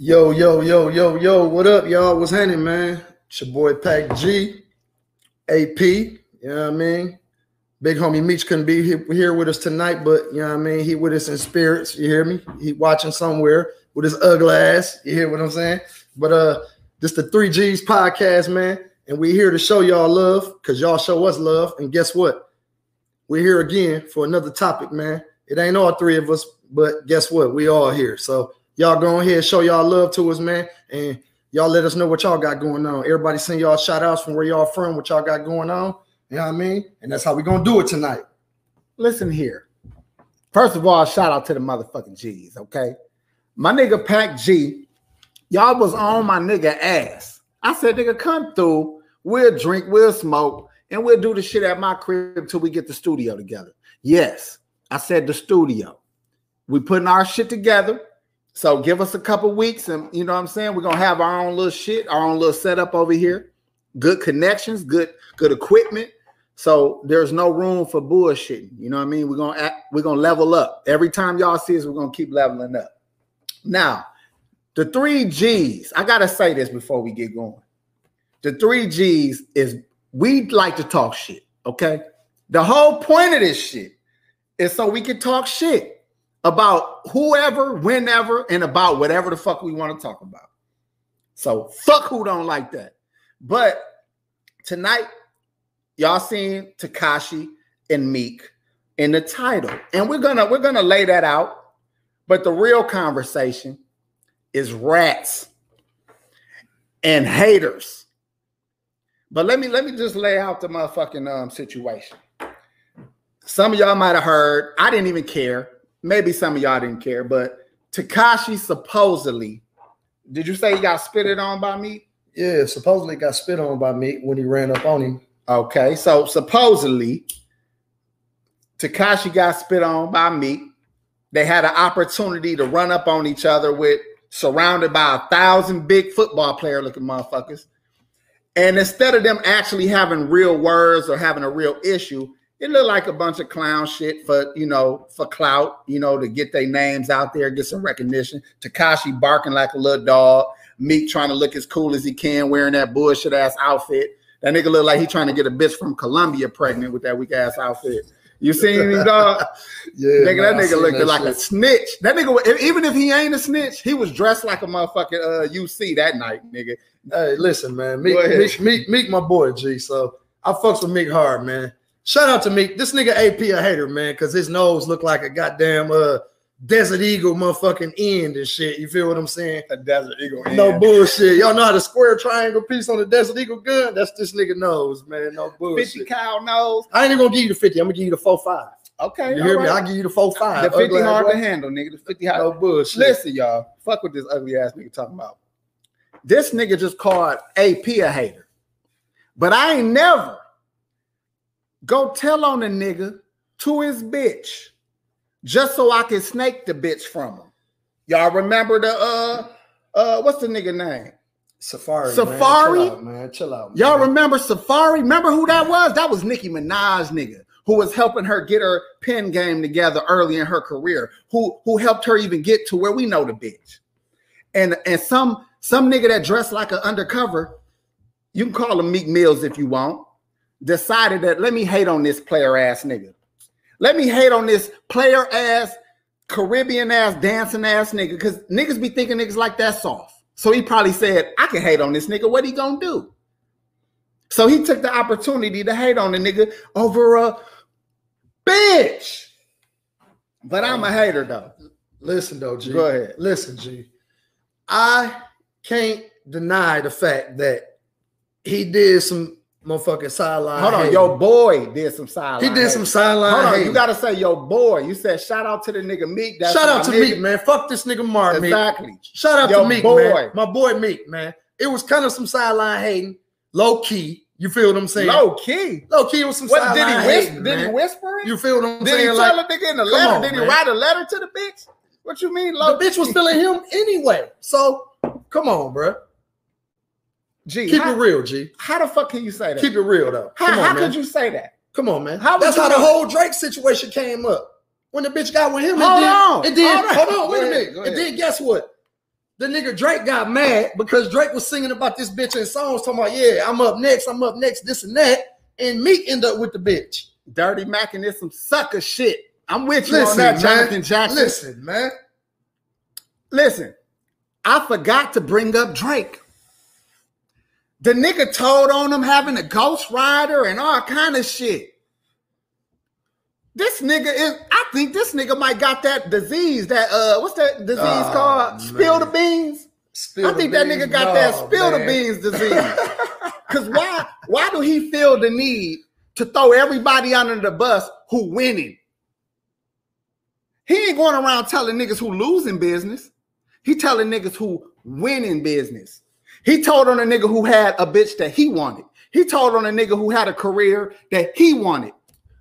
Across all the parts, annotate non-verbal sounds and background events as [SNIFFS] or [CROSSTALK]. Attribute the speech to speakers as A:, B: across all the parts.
A: Yo, yo, yo, yo, yo, what up, y'all? What's happening, man? It's your boy Pac G, AP, you know what I mean? Big homie Meech couldn't be here with us tonight, but you know what I mean? He with us in spirits, you hear me? He watching somewhere with his ugly ass, you hear what I'm saying? But uh, this the 3Gs podcast, man, and we here to show y'all love because y'all show us love. And guess what? We're here again for another topic, man. It ain't all three of us, but guess what? We all here. So y'all go ahead, and show y'all love to us, man. And y'all let us know what y'all got going on. Everybody send y'all shout outs from where y'all from, what y'all got going on. You know what I mean? And that's how we gonna do it tonight.
B: Listen here. First of all, shout out to the motherfucking G's, okay? My nigga Pac G, y'all was on my nigga ass. I said, nigga, come through. We'll drink, we'll smoke, and we'll do the shit at my crib till we get the studio together. Yes, I said the studio. We putting our shit together. So give us a couple weeks, and you know what I'm saying. We're gonna have our own little shit, our own little setup over here. Good connections, good good equipment. So there's no room for bullshitting. You know what I mean? We're gonna act, we're gonna level up. Every time y'all see us, we're gonna keep leveling up. Now, the three G's. I gotta say this before we get going. The three G's is we like to talk shit. Okay, the whole point of this shit is so we can talk shit about whoever, whenever, and about whatever the fuck we want to talk about. So fuck who don't like that. But tonight, y'all seen Tekashi and Meek in the title, and we're gonna we're gonna lay that out. But the real conversation is rats and haters. But let me let me just lay out the motherfucking um situation. Some of y'all might have heard. I didn't even care maybe some of y'all didn't care, but Tekashi supposedly, did you say he got spitted on by me?
A: Yeah, supposedly got spit on by me when he ran up on him.
B: Okay, so supposedly Tekashi got spit on by me. They had an opportunity to run up on each other with surrounded by a thousand big football player looking motherfuckers. And instead of them actually having real words or having a real issue, it looked like a bunch of clown shit for you know for clout, you know, to get their names out there, get some recognition. Tekashi barking like a little dog, Meek trying to look as cool as he can, wearing that bullshit ass outfit. That nigga look like he trying to get a bitch from Colombia pregnant with that weak ass outfit. You seen him, dog? [LAUGHS] yeah, nigga, man, that nigga looked that like shit. a snitch. That nigga, even if he ain't a snitch, he was dressed like a motherfucking uh, UC that night, nigga.
A: Hey, listen, man, Meek, Meek, Meek, Meek, my boy, G. So I fucks with Meek hard, man. Shout out to me. This nigga AP a hater, man, because his nose looked like a goddamn uh Desert Eagle motherfucking end and shit. You feel what I'm saying?
B: A Desert Eagle
A: end. No bullshit. Y'all know how the square triangle piece on the Desert Eagle gun? That's this nigga nose, man. No bullshit.
B: 50 cow nose.
A: I ain't even gonna give you the 50. I'm gonna give you the 4-5.
B: Okay.
A: You hear right. me? I'll give you the 4-5.
B: The 50 hard to handle, nigga. The 50 hard.
A: No bullshit.
B: Listen, y'all. Fuck with this ugly ass nigga talking about. This nigga just called AP a hater. But I ain't never Go tell on the nigga to his bitch, just so I can snake the bitch from him. Y'all remember the uh uh what's the nigga name?
A: Safaree.
B: Safaree,
A: man. Chill out, man. Chill out. Man.
B: Y'all remember Safaree? Remember who that was? That was Nicki Minaj, nigga, who was helping her get her pen game together early in her career. Who who helped her even get to where we know the bitch. And and some some nigga that dressed like an undercover, you can call him Meek Mills if you want decided that let me hate on this player ass nigga. Let me hate on this player ass, Caribbean ass, dancing ass nigga. Because niggas be thinking niggas like that soft. So he probably said, I can hate on this nigga. What he gonna do? So he took the opportunity to hate on the nigga over a bitch. But I'm a hater though.
A: Listen though, G.
B: Go ahead.
A: Listen, G. I can't deny the fact that he did some motherfucking sideline.
B: Hold on, hating. your boy did some sideline.
A: He did hating. some sideline.
B: Hold on, hating. you gotta say your boy. You said shout out to the nigga Meek.
A: That's shout out to nigga. Meek, man. Fuck this nigga Mark.
B: Exactly.
A: Meek. Shout out your to Meek, boy. man. My boy Meek, man. It was kind of some sideline hating, low key. You feel what I'm saying?
B: Low key.
A: Low key was some what,
B: did he
A: whisper?
B: Hating, did he whisper it?
A: You feel what I'm
B: did
A: saying?
B: Did he
A: like,
B: tell a nigga in the letter? On, did he man. write a letter to the bitch? What you mean, low?
A: The bitch was feeling him anyway. So come on, bro.
B: G,
A: keep
B: how,
A: it real, G.
B: How the fuck can you say that?
A: Keep it real though.
B: How,
A: on,
B: how could you say that?
A: Come on, man. How That's how the whole Drake situation came up. When the bitch got with him,
B: hold
A: it
B: on.
A: did. It did.
B: Hold,
A: on, wait a minute. And then guess what? the nigga Drake got mad because Drake was singing about this bitch in songs, talking about, yeah, I'm up next, I'm up next, this and that. And me end up with the bitch.
B: Dirty Mac and this some sucker shit. I'm with you
A: Listen,
B: on that. Jonathan Jackson.
A: Listen, man.
B: Listen, I forgot to bring up Drake. The nigga told on him having a ghost rider and all kind of shit. This nigga is, I think this nigga might got that disease, that uh what's that disease
A: Oh,
B: called? Spill the beans?
A: Spill
B: I think that
A: beans.
B: nigga got
A: No,
B: that spill the beans [LAUGHS] disease. Cause why why do he feel the need to throw everybody under the bus who winning? He ain't going around telling niggas who losing business. He telling niggas who winning business. He told on a nigga who had a bitch that he wanted. He told on a nigga who had a career that he wanted.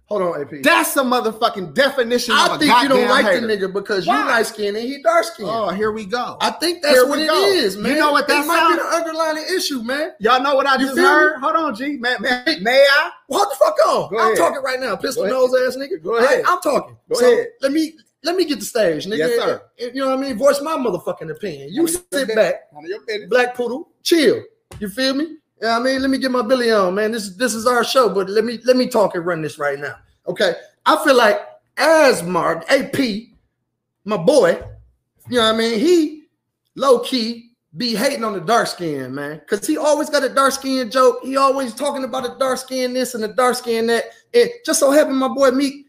A: Hold on, AP.
B: That's a motherfucking definition of
A: I think you don't like
B: hater.
A: the nigga because
B: Why?
A: you light skinned and he dark skinned.
B: Oh, here we go.
A: I think that's
B: Here
A: what it
B: go.
A: is,
B: You
A: man.
B: know what that
A: That might be the underlying issue, man.
B: Y'all know what I
A: You
B: just
A: feel me?
B: Hold on, G. May, may, may I?
A: What the fuck on? I'm talking right now, pistol nose ass nigga.
B: Go ahead.
A: I, am talking.
B: Go
A: so
B: ahead.
A: Let me let me get the stage, nigga.
B: Yes, sir.
A: You know what I mean? Voice my motherfucking opinion. You sit back,
B: your
A: black poodle, chill. You feel me? Yeah, I mean, let me get my Billy on, man. This is this is our show, but let me let me talk and run this right now. Okay. I feel like as Mark AP, my boy, you know what I mean? He low key be hating on the dark skin, man. Cause he always got a dark skin joke. He always talking about a dark skin this and a dark skin that. And just so happened my boy Meek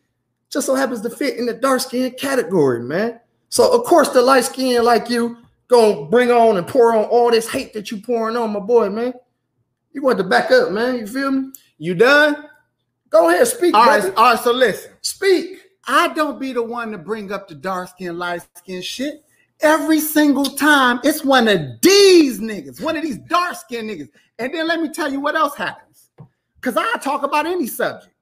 A: just so happens to fit in the dark skin category, man. So of course the light skin like you gonna bring on and pour on all this hate that you pouring on my boy, man. You want to back up, man. You feel me?
B: You done?
A: Go ahead, speak,
B: All right, all right. So listen,
A: Speak.
B: I don't be the one to bring up the dark skin, light skin shit. Every single time, it's one of these niggas, one of these dark skin niggas. And then let me tell you what else happens. Because I talk about any subject.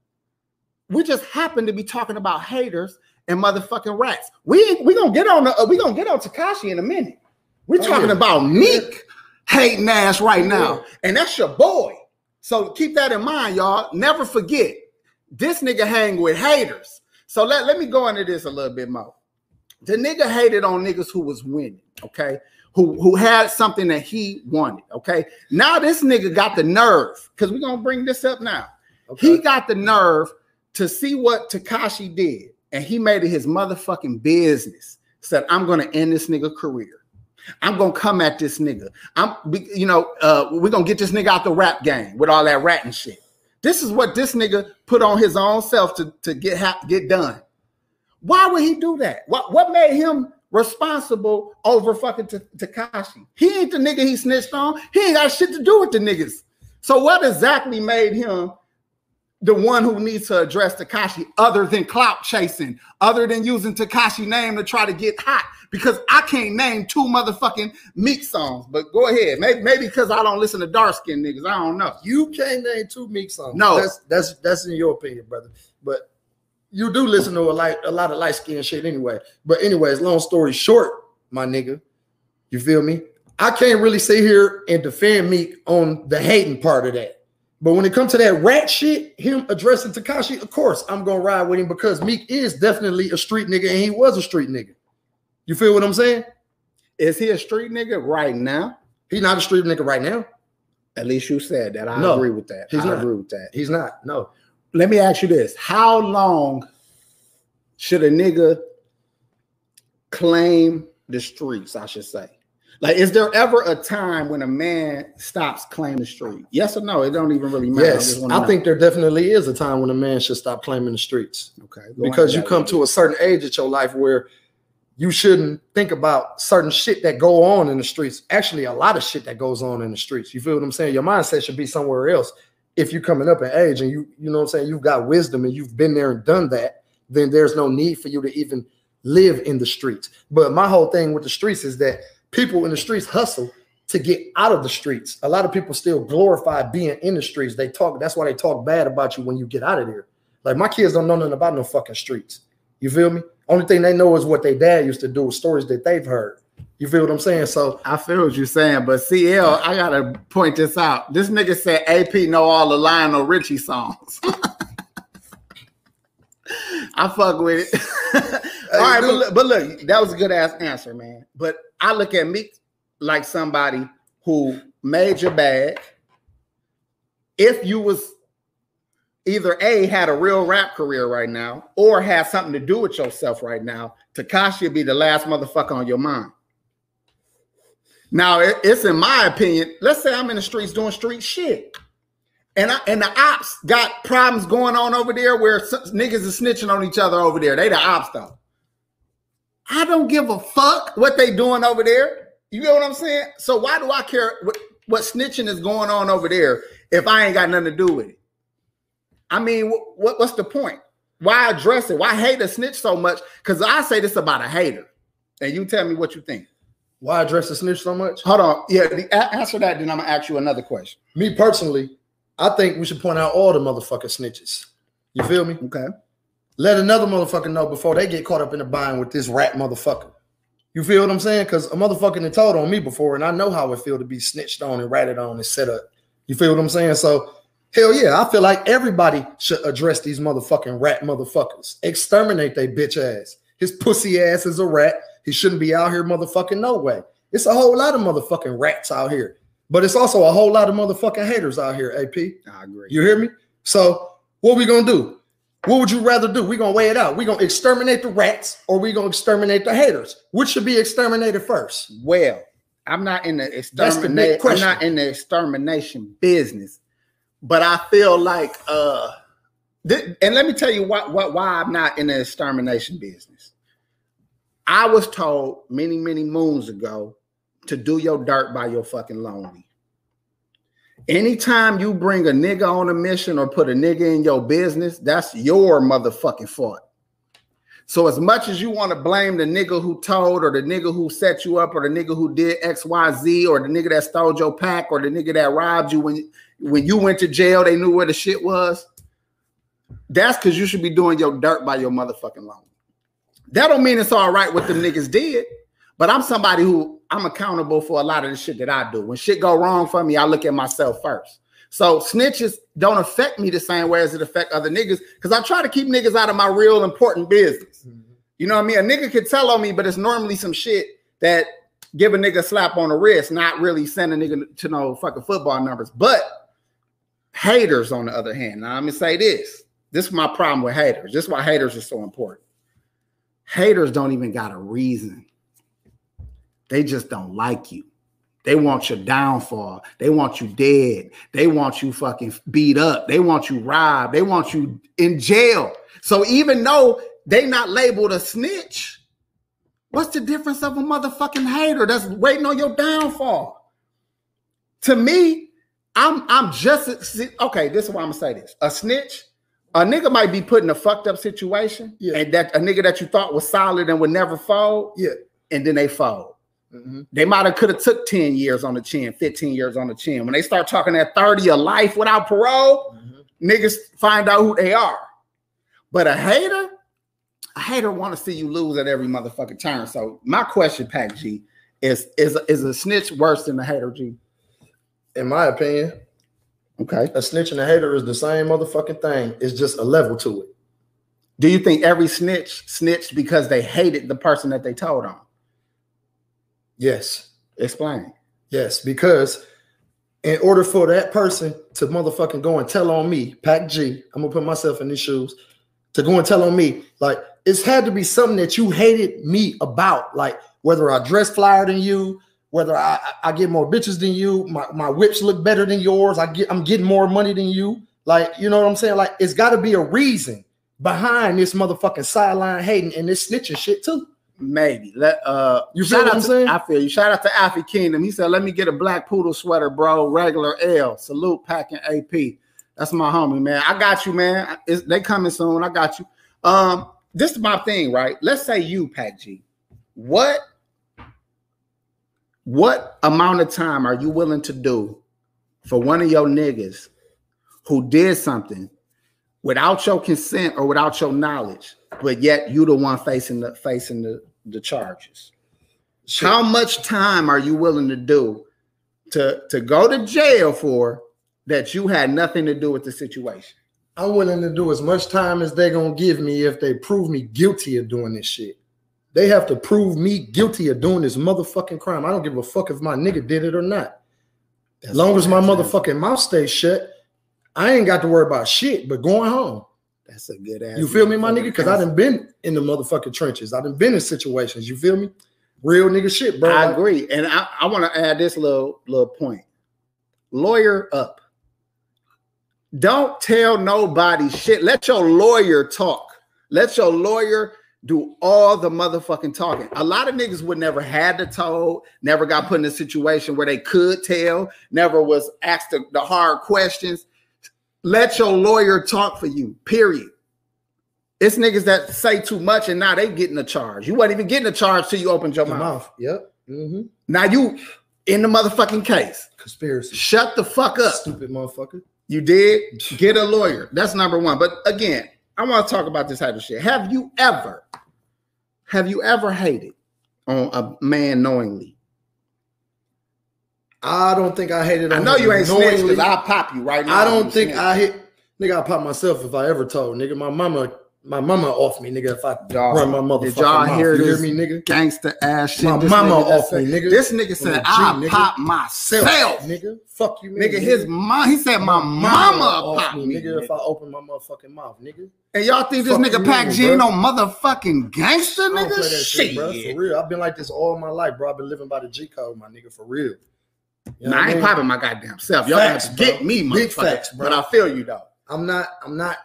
B: We just happen to be talking about haters and motherfucking rats. We we gonna get on the, uh, we gonna get on Tekashi in a minute. We're
A: Oh,
B: talking
A: yeah.
B: about Meek hating ass right now, and that's your boy. So keep that in mind, y'all. Never forget, this nigga hang with haters. So let, let me go into this a little bit more. The nigga hated on niggas who was winning, okay? Who who had something that he wanted, okay? Now this nigga got the nerve, because we're gonna bring this up now. He got the nerve to see what Tekashi did, and he made it his motherfucking business. Said, I'm gonna end this nigga career. I'm gonna come at this nigga. I'm, you know, uh, we're gonna get this nigga out the rap game with all that ratting shit. This is what this nigga put on his own self to, to get ha- get done. Why would he do that? What what made him responsible over fucking Ta- Tekashi? He ain't the nigga he snitched on. He ain't got shit to do with the niggas. So what exactly made him the one who needs to address Tekashi other than clout chasing, other than using Tekashi name to try to get hot? Because I can't name two motherfucking Meek songs. But go ahead. Maybe maybe because I don't listen to dark skinned niggas. I don't know.
A: You can't name two Meek songs.
B: No.
A: that's that's that's in your opinion, brother. But you do listen to a light a lot of light skin shit anyway. But anyways, long story short, my nigga, you feel me? I can't really sit here and defend Meek on the hating part of that. But when it comes to that rat shit, him addressing Tekashi, of course I'm gonna ride with him because Meek is definitely a street nigga and he was a street nigga. You feel what I'm saying?
B: Is he a street nigga right now?
A: He's not a street nigga right now.
B: At least you said that. I
A: No,
B: agree with that.
A: he's
B: I
A: not.
B: agree with that.
A: He's not. No.
B: Let me ask you this: How long should a nigga claim the streets? I should say. Like, is there ever a time when a man stops claiming the street? Yes or no? It don't even really matter.
A: Yes,
B: wanna
A: I think there definitely is a time when a man should stop claiming the streets
B: okay
A: because you come to a certain age at your life where you shouldn't think about certain shit that go on in the streets. Actually, a lot of shit that goes on in the streets. You feel what I'm saying? Your mindset should be somewhere else. If you're coming up in age and you, you know what I'm saying, you've got wisdom and you've been there and done that, then there's no need for you to even live in the streets. But my whole thing with the streets is that people in the streets hustle to get out of the streets. A lot of people still glorify being in the streets. They talk, that's why they talk bad about you when you get out of there. Like my kids don't know nothing about no fucking streets. You feel me? Only thing they know is what their dad used to do, stories that they've heard. You feel what I'm saying? So
B: I feel what you're saying, but CL, I gotta point this out. This nigga said AP know all the Lionel Richie songs. [LAUGHS] I fuck with it. [LAUGHS] all right, but look, but look, that was a good ass answer, man. But I look at Meek like somebody who made your bag. If you was either A had a real rap career right now or have something to do with yourself right now, Tekashi would be the last motherfucker on your mind. Now it's in my opinion. Let's say I'm in the streets doing street shit, and I, and the ops got problems going on over there where niggas are snitching on each other over there. They the ops though. I don't give a fuck what they doing over there. You know what I'm saying? So why do I care what, what snitching is going on over there if I ain't got nothing to do with it? I mean, wh- what, what's the point? Why address it? Why hate a snitch so much? Because I say this about a hater, and you tell me what you think.
A: Why address the snitch so much?
B: Hold on. Yeah, the, answer that. Then I'm gonna ask you another question.
A: Me personally, I think we should point out all the motherfucking snitches. You feel me?
B: Okay.
A: Let another motherfucker know before they get caught up in the bind with this rat motherfucker. You feel what I'm saying? Because a motherfucker done told on me before, and I know how it feel to be snitched on and ratted on and set up. You feel what I'm saying? So, hell yeah, I feel like everybody should address these motherfucking rat motherfuckers. Exterminate they bitch ass. His pussy ass is a rat. He shouldn't be out here motherfucking no way. It's a whole lot of motherfucking rats out here, but it's also a whole lot of motherfucking haters out here. AP,
B: I agree.
A: you hear me? So what we gonna do? What would you rather do? We're gonna weigh it out. We're gonna exterminate the rats or we're gonna exterminate the haters. Which should be exterminated first?
B: Well, I'm not in the extermination. I'm not in the extermination business, but I feel like uh, and let me tell you why, why why I'm not in the extermination business. I was told many many moons ago to do your dirt by your fucking lonely. Anytime you bring a nigga on a mission or put a nigga in your business, that's your motherfucking fault. So as much as you want to blame the nigga who told or the nigga who set you up or the nigga who did XYZ or the nigga that stole your pack or the nigga that robbed you when when you went to jail, they knew where the shit was. That's because you should be doing your dirt by your motherfucking loan. That don't mean it's all right what them niggas did, but I'm somebody who I'm accountable for a lot of the shit that I do. When shit go wrong for me, I look at myself first. So snitches don't affect me the same way as it affect other niggas because I try to keep niggas out of my real important business. Mm-hmm. You know what I mean? A nigga could tell on me, but it's normally some shit that give a nigga a slap on the wrist, not really send a nigga to no fucking football numbers. But haters, on the other hand, now I'm gonna say this. This is my problem with haters. This is why haters are so important. Haters don't even got a reason. They just don't like you. They want your downfall. They want you dead. They want you fucking beat up. They want you robbed. They want you in jail. So even though they not labeled a snitch, what's the difference of a motherfucking hater that's waiting on your downfall? To me, I'm I'm just okay. This is why I'm gonna say this: a snitch, a nigga might be put in a fucked up situation,
A: Yeah.
B: and that a nigga that you thought was solid and would never fold,
A: Yeah.
B: and then they fold.
A: Mhm.
B: They might have could have took 10 years on the chin, 15 years on the chin. When they start talking that 30 of life without parole,
A: Mhm.
B: niggas find out who they are. But a hater, a hater want to see you lose at every motherfucking turn. So my question, Pac G, is is is a snitch worse than a hater, G?
A: In my opinion,
B: Okay.
A: a snitch and a hater is the same motherfucking thing. It's just a level to it.
B: Do you think every snitch snitched because they hated the person that they told on?
A: Yes.
B: Explain.
A: Yes, because in order for that person to motherfucking go and tell on me, Pac G, I'm gonna put myself in these shoes, to go and tell on me, like it's had to be something that you hated me about, like whether I dress flyer than you, whether I, I get more bitches than you, my, my whips look better than yours, I get I'm getting more money than you. Like, you know what I'm saying? Like, it's gotta be a reason behind this motherfucking sideline hating and this snitching shit too.
B: Maybe. Let uh
A: You feel
B: shout
A: what
B: out
A: I'm
B: to-
A: saying?
B: I feel you. Shout out to Alfie Kingdom. He said, let me get a black poodle sweater, bro. Regular L. Salute packing AP. That's my homie, man. I got you, man. It's, they coming soon. I got you. Um, this is my thing, right? Let's say you, Pac G. What what amount of time are you willing to do for one of your niggas who did something without your consent or without your knowledge, but yet you the one facing the facing the, the charges. How much time are you willing to do to, to go to jail for that you had nothing to do with the situation?
A: I'm willing to do as much time as they're gonna give me if they prove me guilty of doing this shit. They have to prove me guilty of doing this motherfucking crime. I don't give a fuck if my nigga did it or not. As long as my motherfucking mouth stays shut, I ain't got to worry about shit but going home.
B: That's a good ass.
A: You feel me, my nigga? Because I done been in the motherfucking trenches. I done been in situations. You feel me? Real nigga shit, bro.
B: I agree, and I, I want to add this little little point. Lawyer up. Don't tell nobody shit. Let your lawyer talk. Let your lawyer do all the motherfucking talking. A lot of niggas would never had to told, never got put in a situation where they could tell, never was asked the, the hard questions. Let your lawyer talk for you, period. It's niggas that say too much and now they getting a charge. You wasn't even getting a charge till you opened your
A: The
B: mouth.
A: mouth. Yep. Mm-hmm.
B: Now you in the motherfucking case.
A: Conspiracy.
B: Shut the fuck up.
A: Stupid motherfucker.
B: You did get a lawyer. That's number one. But again, I want to talk about this type of shit. Have you ever, have you ever hated on a man knowingly?
A: I don't think I hated
B: I
A: on
B: know you ain't
A: knowingly.
B: because I'll pop you right now.
A: I don't think
B: snitch.
A: I hit nigga. I pop myself if I ever told nigga. My mama, my mama off me, nigga. If I
B: Dog,
A: run my motherfucking
B: did y'all
A: mouth.
B: hear
A: you
B: this
A: hear me, nigga?
B: gangster ass shit.
A: My
B: this
A: mama
B: nigga
A: off me, nigga.
B: This nigga said,
A: G, nigga.
B: pop myself.
A: nigga. Fuck you,
B: Nigga,
A: nigga.
B: his mom, he said, my mama
A: off
B: pop me,
A: nigga. If I open my motherfucking mouth, nigga.
B: And y'all think this
A: Fuck
B: nigga
A: you,
B: Pac G ain't no motherfucking gangster,
A: I
B: nigga?
A: that shit, bro. For real, I've been like this all my life, bro. I've been living by the G code, my nigga. For real. You know
B: I ain't
A: mean?
B: popping my goddamn self. Y'all
A: Facts,
B: have to get
A: bro.
B: me,
A: Big
B: motherfucker.
A: facts, bro.
B: But I feel you though.
A: I'm not. I'm not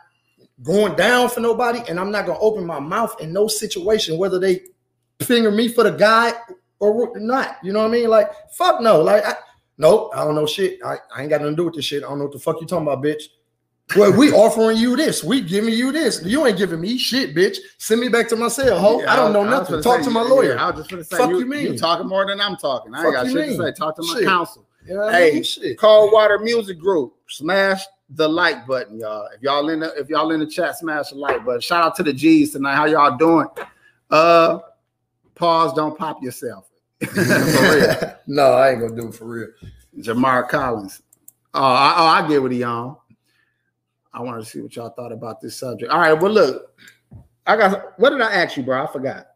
A: going down for nobody, and I'm not gonna open my mouth in no situation, whether they finger me for the guy or not. You know what I mean? Like, fuck no. Like, I, nope. I don't know shit. I, I ain't got nothing to do with this shit. I don't know what the fuck you talking about, bitch. Well, we offering you this. We giving you this. You ain't giving me shit, bitch. Send me back to my cell, ho.
B: Yeah,
A: I don't know
B: was
A: nothing. Talk
B: say,
A: to my
B: yeah,
A: lawyer.
B: I was just gonna say,
A: Fuck
B: you,
A: you mean?
B: you talking more than I'm talking. I
A: Fuck
B: ain't got shit
A: mean?
B: to say. Talk to my
A: Shit.
B: counsel.
A: You know
B: Hey,
A: I mean? Shit.
B: Cold Water Music Group. Smash the like button, y'all. If y'all in the if y'all in the chat, smash the like button. Shout out to the G's tonight. How y'all doing? Uh pause, don't pop yourself. [LAUGHS] For real. [LAUGHS]
A: no, I ain't gonna do it for real.
B: Jamar Collins. Oh, I, oh, I get what he on. I wanted to see what y'all thought about this subject. All right, well, look, I got what did I ask you, bro? I forgot.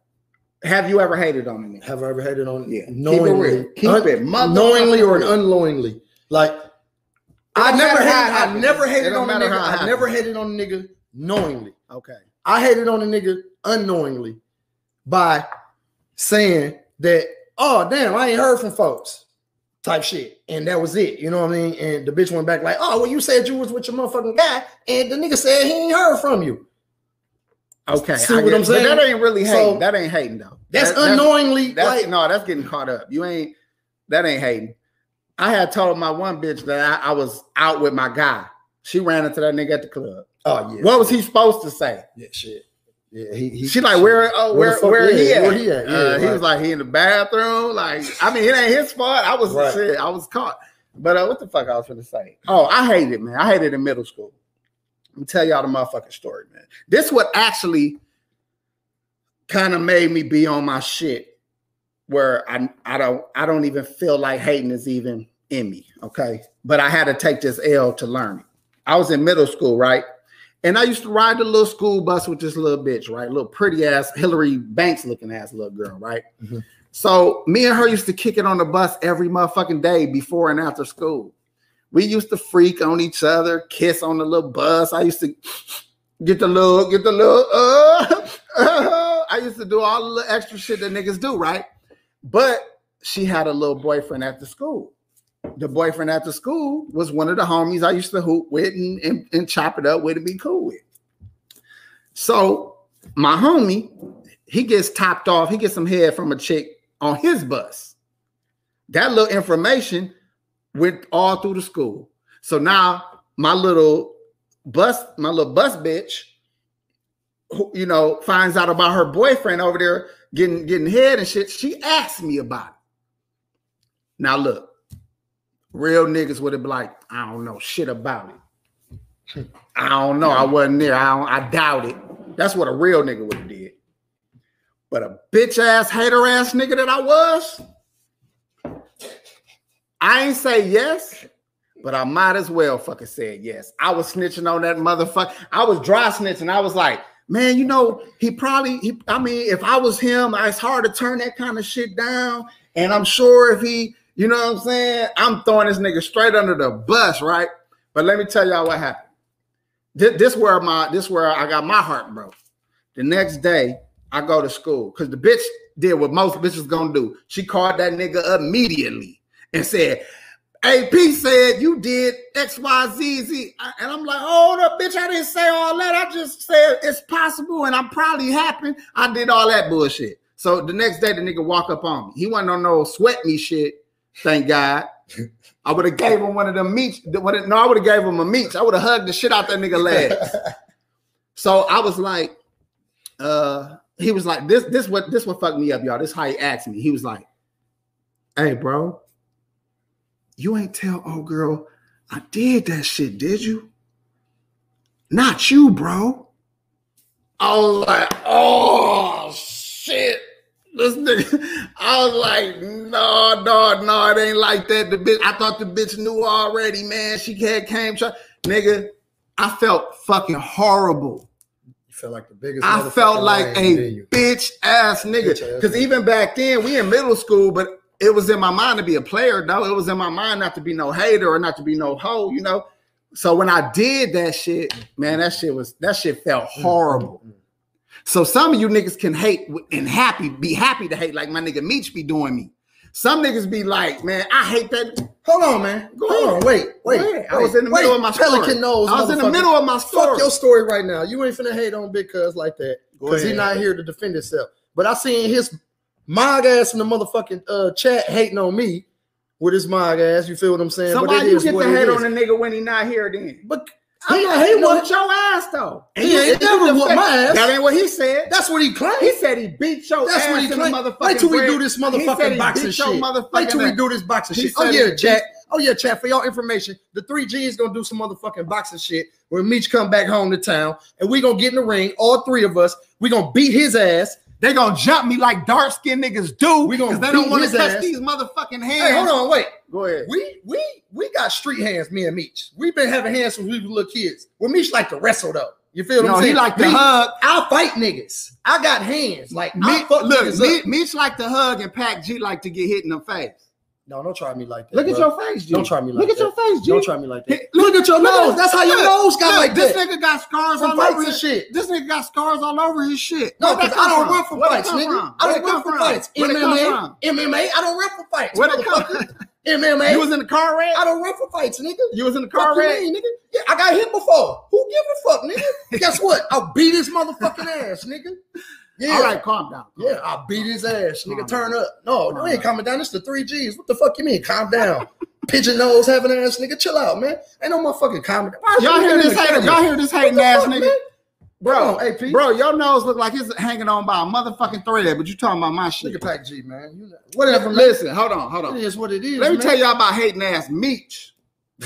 B: Have you ever hated on me?
A: Have I ever hated on
B: Yeah, keep it
A: knowingly,
B: real. Keep it motherfucking
A: knowingly or unknowingly? Like I never hated, I never hated on a nigga. I never hated on a nigga knowingly.
B: Okay.
A: I hated on a nigga unknowingly by saying that, oh damn, I ain't heard from folks. Type shit. And that was it. You know what I mean? And the bitch went back like, oh, well, you said you was with your motherfucking guy, and the nigga said he ain't heard from you.
B: Okay.
A: See
B: I
A: what I'm saying?
B: that ain't really hating.
A: So-
B: that ain't hating though.
A: That's
B: That-
A: unknowingly
B: That's,
A: like
B: no, that's getting caught up. You ain't that ain't hating. I had told my one bitch that I, I was out with my guy. She ran into that nigga at the club.
A: oh yeah.
B: What was he supposed to say?
A: Yeah, shit. Yeah, he, he
B: She like, where oh
A: Where
B: where where, he at?
A: where he at?
B: Uh,
A: Yeah,
B: he was like, he in the bathroom. Like, I mean, it ain't his fault. I was
A: Right.
B: shit, I was caught. But uh, what the fuck I was gonna say? Oh, I hate it, man. I hate it in middle school. Let me tell y'all the motherfucking story, man. This what actually kind of made me be on my shit where I I don't I don't even feel like hating is even in me. Okay. But I had to take this L to learn it. I was in middle school, right? And I used to ride the little school bus with this little bitch, right? Little pretty ass Hillary Banks looking ass little girl, right?
A: Mhm.
B: So me and her used to kick it on the bus every motherfucking day before and after school. We used to freak on each other, kiss on the little bus. I used to [SNIFFS] get the little, get the little, uh, uh, [LAUGHS] I used to do all the extra shit that niggas do, right? But she had a little boyfriend the school. The boyfriend the school was one of the homies I used to hoop with and, and, and chop it up with and be cool with. So my homie, he gets topped off, he gets some head from a chick on his bus. That little information went all through the school. So now my little bus, my little bus bitch, who, you know, finds out about her boyfriend over there getting getting head and shit. She asked me about it. Now look, real niggas would have been like, I don't know shit about it. I don't know. I wasn't there. I I doubt it. That's what a real nigga would have did. But a bitch ass hater ass nigga that I was, I ain't say yes, but I might as well fucking said yes. I was snitching on that motherfucker. I was dry snitching. I was like, man, you know, he probably, he, I mean, if I was him, it's hard to turn that kind of shit down. And I'm sure if he, you know what I'm saying, I'm throwing this nigga straight under the bus, right? But let me tell y'all what happened. This, this where my, this where I got my heart broke. The next day, I go to school because the bitch did what most bitches gonna do. She called that nigga immediately and said, AP said you did X, Y, Z, Z. And I'm like, hold up, bitch. I didn't say all that. I just said it's possible and I'm probably happened. I did all that bullshit. So the next day, the nigga walk up on me. He wasn't on no sweat me shit. Thank God. I would have gave him one of them meats. No, I would have gave him a meat. I would have hugged the shit out that nigga legs. [LAUGHS] so I was like, uh, he was like, this, this what this what fucked me up, y'all. This how he asked me. He was like, Hey, bro, you ain't tell old girl I did that shit, did you? Not you, bro. I was like, oh shit. This nigga, I was like, no, no, no, it ain't like that. The bitch, I thought the bitch knew already, man. She had came, try, nigga. I felt fucking horrible.
A: You felt like the biggest.
B: I felt like a bitch ass nigga. Because even back then, we in middle school, but it was in my mind to be a player, though. It was in my mind not to be no hater or not to be no hoe, you know. So when I did that shit, man, that shit was that shit felt mm, horrible. Mm-hmm. So some of you niggas can hate and happy, be happy to hate like my nigga Meech be doing me. Some niggas be like, man, I hate that.
A: Hold on, man. Go Hold ahead. on, wait, wait, wait.
B: I was in the wait. middle of my story. Pelican nose. I was in the middle of my story.
A: Fuck your story right now. You ain't finna hate on Big Cuz like that because he's not here to defend himself. But I seen his Mog ass in the motherfucking uh, chat hating on me with his mog ass. You feel what I'm saying?
B: So but you get to hate on a nigga when he not here then?
A: But I'm not hating
B: on your ass though.
A: And he ain't never whooped my ass.
B: That ain't what he said.
A: That's what he claimed.
B: He said he beat your That's ass what he claimed. motherfucking
A: Wait till we do this motherfucking boxing shit. Wait till we do this boxing shit. Oh, oh yeah, chat. Oh yeah, chat. For y'all information, the three G is gonna do some motherfucking boxing shit. When Meech come back home to town, and we gonna get in the ring, all three of us. We gonna beat his ass
B: they gonna jump me like dark skinned niggas do. We gonna they don't want to touch ass. these motherfucking hands.
A: Hey, hold on, wait.
B: Go ahead.
A: We we we got street hands, me and Meech. We've been having hands since we were little kids. Well, Meech like to wrestle though. You feel what no, I'm saying?
B: He like to hug.
A: I'll fight niggas. I got hands. Like
B: me, look, Meech like to hug and Pac G like to get hit in the face.
A: No, don't try me like that.
B: Look
A: bro.
B: at your face, G.
A: Don't try me like
B: Look
A: that.
B: Look at your face, G.
A: Don't try me like that. Look at your nose. That's how your nose got like
B: this
A: that.
B: This nigga got scars
A: from
B: all over his shit. This nigga got scars all over his shit.
A: No, because I don't run for fights, nigga. I don't run for fights. MMA, MMA. I don't run for fights. Where MMA.
B: You was in the car wreck?
A: I don't run for fights, nigga.
B: You was in the car wreck?
A: nigga? Yeah, I got hit before. Who give a fuck, nigga? [LAUGHS] Guess what? I'll beat his motherfucking ass, nigga.
B: Yeah. All right, calm down.
A: Calm yeah, I'll beat his ass. Nigga, turn up. No, no, ain't calming down. It's the three G's. What the fuck you mean? Calm down. [LAUGHS] Pigeon nose having ass nigga. Chill out, man. Ain't no motherfucking calm
B: Y'all hear this hating, y'all hear this hating ass fuck, nigga? Man? Bro,
A: AP.
B: bro, your nose look like it's hanging on by a motherfucking thread, but you talking about my shit.
A: Nigga Pac G, man. You whatever.
B: Listen, hold on, hold on.
A: It is what it is.
B: Let me tell y'all about hating ass Meech. [LAUGHS]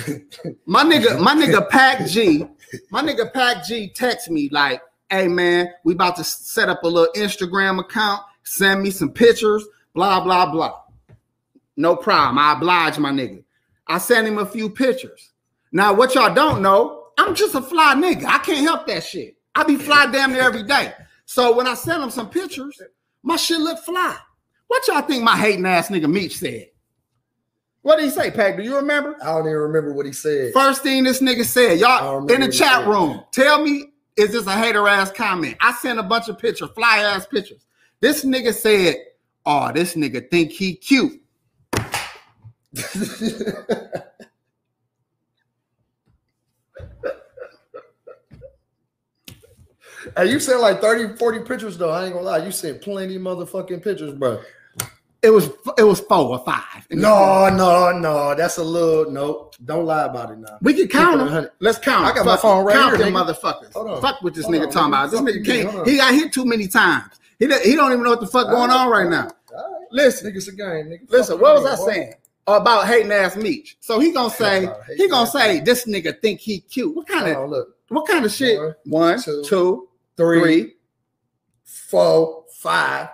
B: my nigga, my nigga Pac G, my nigga Pac G text me like, hey man, we about to set up a little Instagram account, send me some pictures, blah, blah, blah. No problem. I oblige my nigga. I sent him a few pictures. Now, what y'all don't know, I'm just a fly nigga. I can't help that shit. I be fly damn near every day. So when I sent him some pictures, my shit look fly. What y'all think my hating ass nigga Meech said? What did he say, Pac? Do you remember?
A: I don't even remember what he said.
B: First thing this nigga said, y'all in the chat room, tell me is this a hater ass comment? I sent a bunch of pictures, fly ass pictures. This nigga said, "Oh, this nigga think he cute."
A: Hey, you sent like 30, 40 pictures though. I ain't gonna lie. You sent plenty motherfucking pictures, bro.
B: It was it was four or five.
A: No, no, no. That's a little no. Don't lie about it now.
B: We can count them. Let's count.
A: I got Fuck my phone right
B: count
A: here.
B: Them motherfuckers. Fuck what this Hold nigga on, talking about. This nigga can't. He got hit too many times. He he don't even know what the fuck going on right now. Listen,
A: niggas a game. Nigga.
B: Listen, what was I saying? About hating ass Meech. So he gonna say he gonna say this nigga think he cute. What kind of look? What kind of shit? One, two, two three, three,
A: four, five.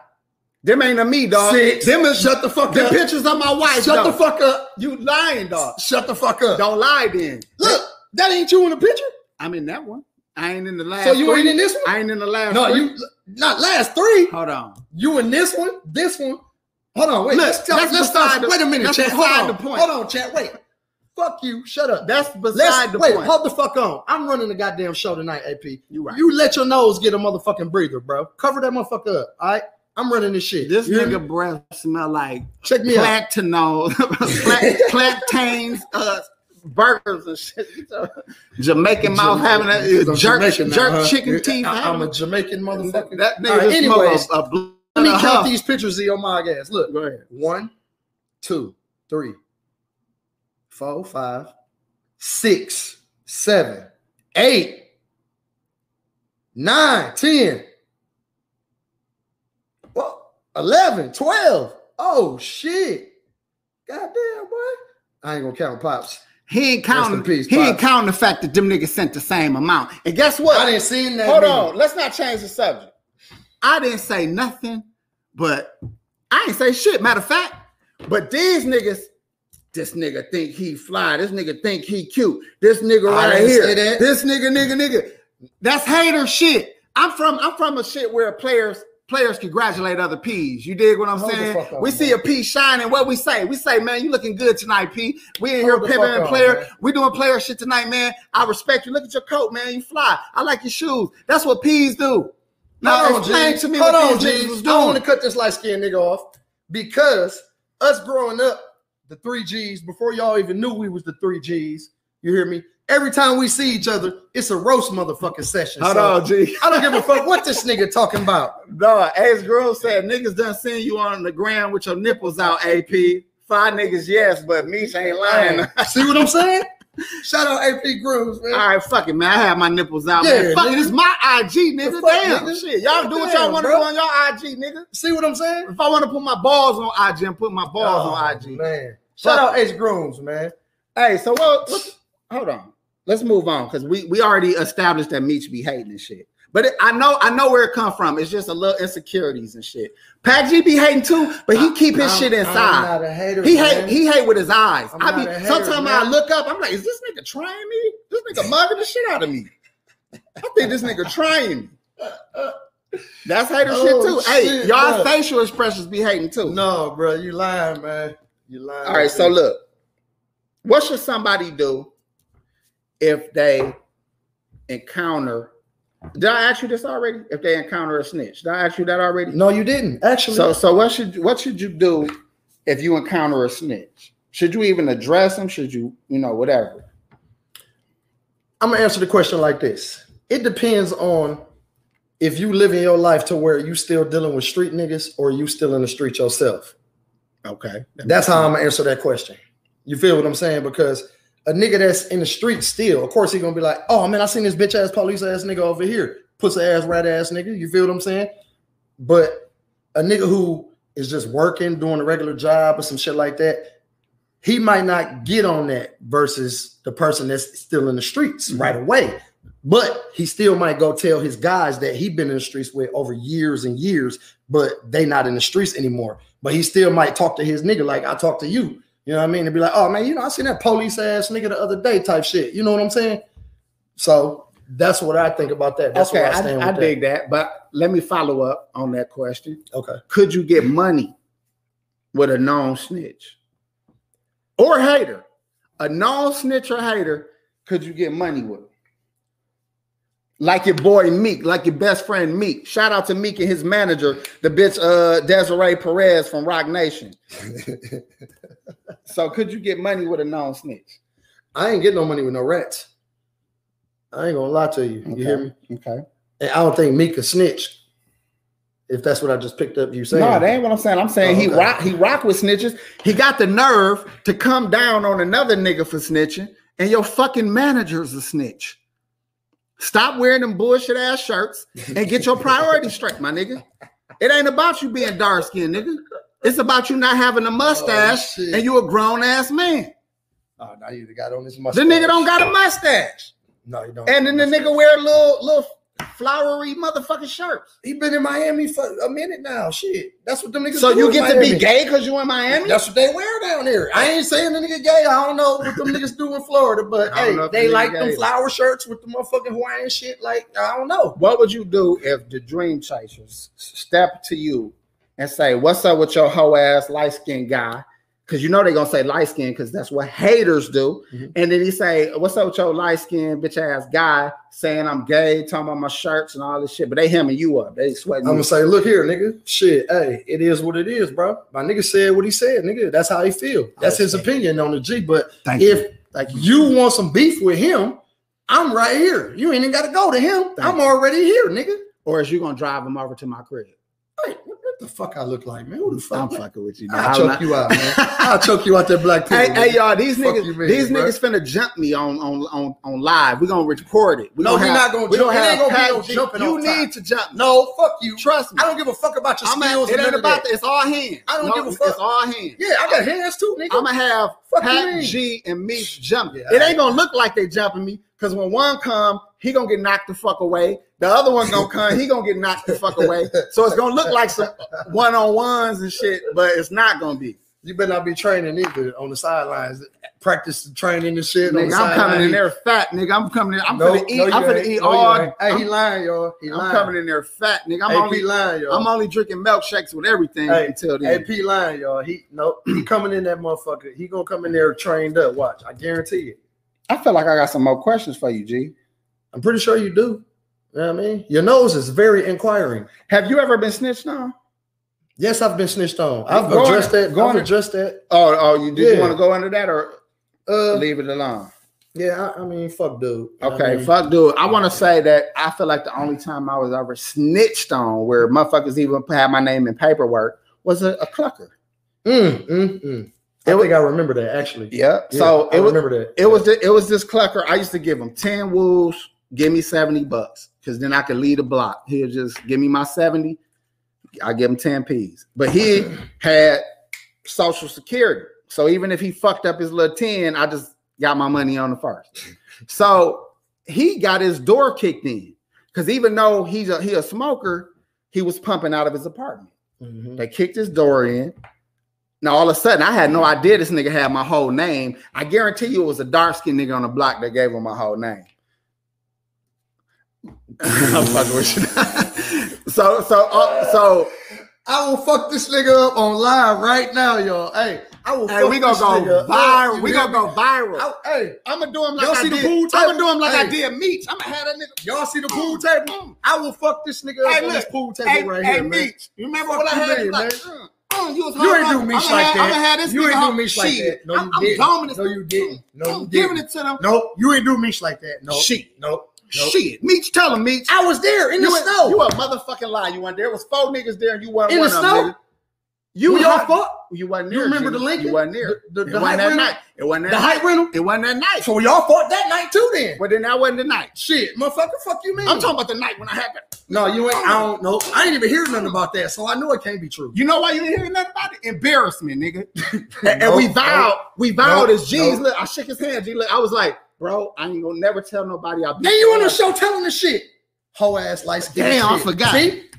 B: Them ain't a me, dog.
A: Six.
B: Them is
A: shut the fuck
B: the up. The pictures of my wife. Dog.
A: Shut
B: dog.
A: the fuck up.
B: You lying, dog.
A: Shut the fuck up.
B: Don't lie then.
A: Look, that ain't you in the picture.
B: I'm in that one. I ain't in the last.
A: So you
B: three.
A: ain't in this one?
B: I ain't in the last.
A: No,
B: three.
A: you not last three.
B: Hold on.
A: You in this one, this one. Hold on, wait.
B: Look,
A: let's let's
B: beside
A: start.
B: the-
A: wait a minute, chat. Hold on.
B: the point.
A: Hold on, chat. Wait. Fuck you. Shut up.
B: That's beside
A: Let's
B: the
A: wait.
B: point.
A: Hold the fuck on. I'm running the goddamn show tonight, AP.
B: You right.
A: You let your nose get a motherfucking breather, bro. Cover that motherfucker up. All right. I'm running this shit.
B: This
A: You
B: nigga breath smell like
A: check me out. [LAUGHS]
B: plantains, uh, burgers and shit. Jamaican mouth having a jerk,
A: Jamaican now,
B: jerk
A: huh?
B: chicken teeth.
A: I, am a Jamaican motherfucker.
B: That nigga
A: right, anyways,
B: a, a blunt
A: Let me count these pictures of your mog ass. Look.
B: Go ahead.
A: One, two, three, four, five, six, seven, eight, nine, ten. Well, 11, 12. Oh, shit. Goddamn, boy. I ain't gonna count pops.
B: He ain't counting.
A: in peace,
B: he ain't counting the fact that them niggas sent the same amount. And guess what?
A: I didn't see that.
B: Hold on. Let's not change the subject. I didn't say nothing, but I ain't say shit. Matter of fact, but these niggas, this nigga think he fly. This nigga think he cute. This nigga
A: I
B: right here. This nigga, nigga, nigga. That's hater shit. I'm from. I'm from a shit where players players congratulate other P's. You dig what I'm
A: Hold
B: saying?
A: on,
B: we see a P shining. What we say? We say, man, you looking good tonight, P. We in here
A: Hold fuck
B: player.
A: man.
B: We doing player shit tonight, man. I respect you. Look at your coat, man. You fly. I like your shoes. That's what P's do. Now
A: Hold
B: explain
A: G.
B: to me
A: Hold
B: what
A: on,
B: these
A: G.
B: niggas was
A: I don't want to cut this light skinned nigga off because us growing up, the three G's, before y'all even knew we was the three G's, you hear me? Every time we see each other, it's a roast motherfucking session.
B: Hold
A: So,
B: on, G.
A: I don't give a fuck what this nigga talking about.
B: No, Ace Girl said niggas done seen you on the ground with your nipples out, AP. Five niggas, yes, but Meech ain't lying.
A: See what I'm saying? Shout out AP Grooves, man.
B: All right, fuck it, man. I have my nipples out,
A: Yeah,
B: man. Fuck
A: nigga.
B: it, it's my IG, nigga.
A: Fuck,
B: Damn,
A: nigga?
B: shit. Y'all do what y'all want to do on your IG, nigga.
A: See what I'm saying?
B: If I want to put my balls on IG, I'm putting my balls on IG.
A: Oh, Man. Shout out H Grooms, man.
B: Hey, so what? what hold on. Let's move on because we we already established that Meech be hating and shit. But it, I know I know where it come from. It's just a little insecurities and shit. Pac G be hating too, but he keep his
A: I'm-
B: shit inside.
A: hater.
B: He
A: man.
B: hate he hate with his eyes.
A: I'm
B: I be
A: hater,
B: sometimes I look up, I'm like, is this nigga trying me? This nigga mugging the shit out of me. I think this nigga trying me. That's hater
A: Oh,
B: shit too. Hey,
A: shit,
B: y'all
A: bro.
B: facial expressions be hating too.
A: No, bro, you lying, man. You lying.
B: All right, so look, what should somebody do if they encounter? Did I ask you this already? If they encounter a snitch, did I ask you that already?
A: No, you didn't. Actually,
B: So, so what should what should you do if you encounter a snitch? Should you even address them? Should you, you know, whatever?
A: I'm gonna answer the question like this. It depends on if you living your life to where you still dealing with street niggas or you still in the street yourself.
B: Okay,
A: That's how I'm gonna answer that question. You feel what I'm saying? Because a nigga that's in the street still, of course, he gonna be like, "Oh man, I seen this bitch ass police ass nigga over here, pussy ass rat ass nigga." You feel what I'm saying? But a nigga who is just working, doing a regular job or some shit like that, he might not get on that versus the person that's still in the streets
B: Mhm.
A: right away. But he still might go tell his guys that he been in the streets with over years and years, but they not in the streets anymore. But he still might talk to his nigga like I talk to you. You know what I mean? And be like, oh man, you know, I seen that police ass nigga the other day type shit. You know what I'm saying? So that's what I think about that. That's
B: okay,
A: where I stand
B: I, I
A: with
B: dig that. But let me follow up on that question.
A: Okay.
B: Could you get money with a known snitch or hater? A known snitch or hater, could you get money with? Like your boy Meek, like your best friend Meek. Shout out to Meek and his manager, the bitch uh Desiree Perez from Roc Nation. So could you get money with a known snitch?
A: I ain't getting no money with no rats. I ain't gonna lie to you. You
B: Okay.
A: hear me?
B: Okay.
A: And I don't think Meek could snitch. If that's what I just picked up you saying.
B: No, that ain't what I'm saying. I'm saying
A: Oh,
B: he
A: okay.
B: rock he rock with snitches. He got the nerve to come down on another nigga for snitching, and your fucking manager's a snitch. Stop wearing them bullshit ass shirts and get your priorities straight, my nigga. It ain't about you being dark skinned, nigga. It's about you not having a oh, mustache
A: shit.
B: and you a grown ass man.
A: Oh, now you got on this mustache.
B: The nigga don't got a mustache.
A: No, you don't.
B: And then the nigga wear a little little flowery motherfucking shirts.
A: He been in Miami for a minute now. Shit, that's what them niggas.
B: So you get to be gay because you in Miami?
A: That's what they wear down here. I ain't saying the nigga gay. I don't know what them niggas do in Florida, but hey, they like
B: gay.
A: them flower shirts with the motherfucking Hawaiian shit. Like I don't know.
B: What would you do if the dream chasers step to you and say, What's up with your hoe ass light skinned guy? Because you know they're gonna say light skin because that's what haters do.
A: Mhm.
B: And then he say, What's up with your light skin bitch ass guy saying I'm gay, talking about my shirts and all this shit, but they hemming you up. They sweating
A: I'm gonna say, look here, nigga. Shit, hey, it is what it is, bro. My nigga said what he said, nigga. That's how he feel. That's his opinion on the G. But
B: Thank
A: if
B: you. Thank you.
A: want some beef with him, I'm right here. You ain't even got to go to him.
B: Thank
A: I'm
B: you.
A: already here, nigga.
B: Or is you gonna drive him over to my crib?
A: Hey, what, the fuck I look like, man? Who the fuck?
B: I'm
A: fuck? man?
B: fucking with you.
A: I'll
B: I'm
A: choke
B: not-
A: you out, man. I'll choke you out that black [LAUGHS]
B: Hey,
A: people.
B: hey, y'all! These
A: Fuck
B: niggas,
A: mean,
B: these
A: bro?
B: niggas finna jump me on on on on live. We gonna record it. We
A: No,
B: gonna
A: we
B: have-
A: not gonna
B: we
A: jump. It ain't gonna be no jumping
B: You need to jump.
A: No, fuck you.
B: Trust me.
A: I don't give a fuck about your
B: I'm
A: skills.
B: at, it ain't about
A: that.
B: It's all hands.
A: I don't
B: No,
A: give a fuck.
B: It's all hands.
A: Yeah, I got hands too, nigga.
B: I'm gonna have
A: Pac?
B: G and me jump. It ain't gonna look like they jumping me because when one come, he gonna get knocked the fuck away. The other one's gonna come, he gonna get knocked the fuck away. So it's gonna look like some one on ones and shit, but it's not gonna be.
A: you better not be training either on the sidelines. Practice training and shit.
B: Nigga, I'm coming in there fat, nigga. I'm coming in. I'm
A: No,
B: gonna eat.
A: no,
B: I'm gonna eat
A: No,
B: all.
A: Hey, he lying, y'all. He
B: I'm
A: lying.
B: coming in there fat, nigga. I'm
A: AP
B: only.
A: lying, y'all.
B: I'm only drinking milkshakes with everything
A: Hey,
B: until then.
A: AP lying, y'all. He no, [CLEARS THROAT] he coming in that motherfucker. He gonna come in there trained up. Watch, I guarantee it.
B: I feel like I got some more questions for you, G.
A: I'm pretty sure you do. You know what I mean? Your nose is very inquiring.
B: Have you ever been snitched on?
A: Yes, I've been snitched on. I've
B: Go on-
A: addressed that.
B: go
A: I've
B: on-
A: addressed that.
B: Oh, oh, you did you want to go under that or
A: Uh,
B: leave it alone?
A: yeah. I, I mean, fuck, dude. You know what
B: Okay,
A: I mean?
B: fuck, dude. I want to say that I feel like the only time I was ever snitched on, where motherfuckers even had my name in paperwork, was a, a clucker.
A: Mm, mm, mm. I
B: It was-
A: think I remember that actually.
B: Yeah.
A: Yeah,
B: so
A: I
B: it was
A: remember that.
B: it was the, it was this clucker. I used to give him ten woos, give me seventy bucks, because then I could lead a block. He'll just give me my seventy. I give him ten p's. But he had social security, so even if he fucked up his little ten, I just got my money on the first. So he got his door kicked in because even though he's a he a smoker, he was pumping out of his apartment.
A: Mhm.
B: They kicked his door in. Now all of a sudden, I had no idea this nigga had my whole name. I guarantee you, it was a dark skinned nigga on the block that gave him my whole name. I'm fucking with you. so so uh, so
A: I will fuck this nigga up on live right now, y'all. Hey, I will.
B: hey,
A: fuck
B: we gonna
A: this
B: go viral. We gonna go viral.
A: I- hey,
B: I'm gonna do him like
A: Y'all
B: I
A: see the
B: did.
A: pool
B: I'm gonna do him like I did Meech. I'm gonna have that nigga.
A: y'all see the pool table? I will fuck this nigga up
B: Hey,
A: on this pool table
B: Hey,
A: right
B: hey,
A: here, man.
B: You remember
A: Fuck
B: what I
A: you
B: had?
A: mean,
B: like,
A: man?
B: uh, you was
A: You ain't do
B: up.
A: Like
B: have-
A: that.
B: This
A: You ain't do Meech like that. No,
B: I'm,
A: you
B: I'm
A: didn't. No, you didn't. No,
B: I'm
A: you
B: giving
A: didn't.
B: it to them.
A: No, you ain't do Meech like that. No,
B: Shit.
A: no, no.
B: Shit. Meech, tell him, Meech.
A: I was there in the
B: you,
A: snow.
B: You a motherfucking lie. You weren't there. It was four niggas there and you weren't
A: In
B: one
A: the
B: of them,
A: snow?
B: nigga. You hot-
A: fought?
B: You wasn't
A: You remember the Lincoln?
B: You wasn't there.
A: The, the,
B: it
A: the
B: wasn't
A: height
B: that
A: rental?
B: night. It wasn't that
A: The
B: night.
A: height rental?
B: It wasn't that night.
A: So y'all fought that night too then?
B: But then that wasn't the night.
A: Shit, motherfucker, fuck you mean?
B: I'm talking about the night when I happened.
A: No, you ain't. I don't know. I didn't even hear nothing about that, so I know it can't be true.
B: You know why you didn't hear nothing about it? Embarrassment, nigga. [LAUGHS] and, and
A: Nope,
B: we vowed, we vowed
A: nope,
B: as G's.
A: nope.
B: Look, I shook his hand. G, look, I was like, bro, I ain't gonna never tell nobody I beat
A: Then you on the show telling the shit. Hoe ass light skin.
B: Damn, I forgot.
A: See?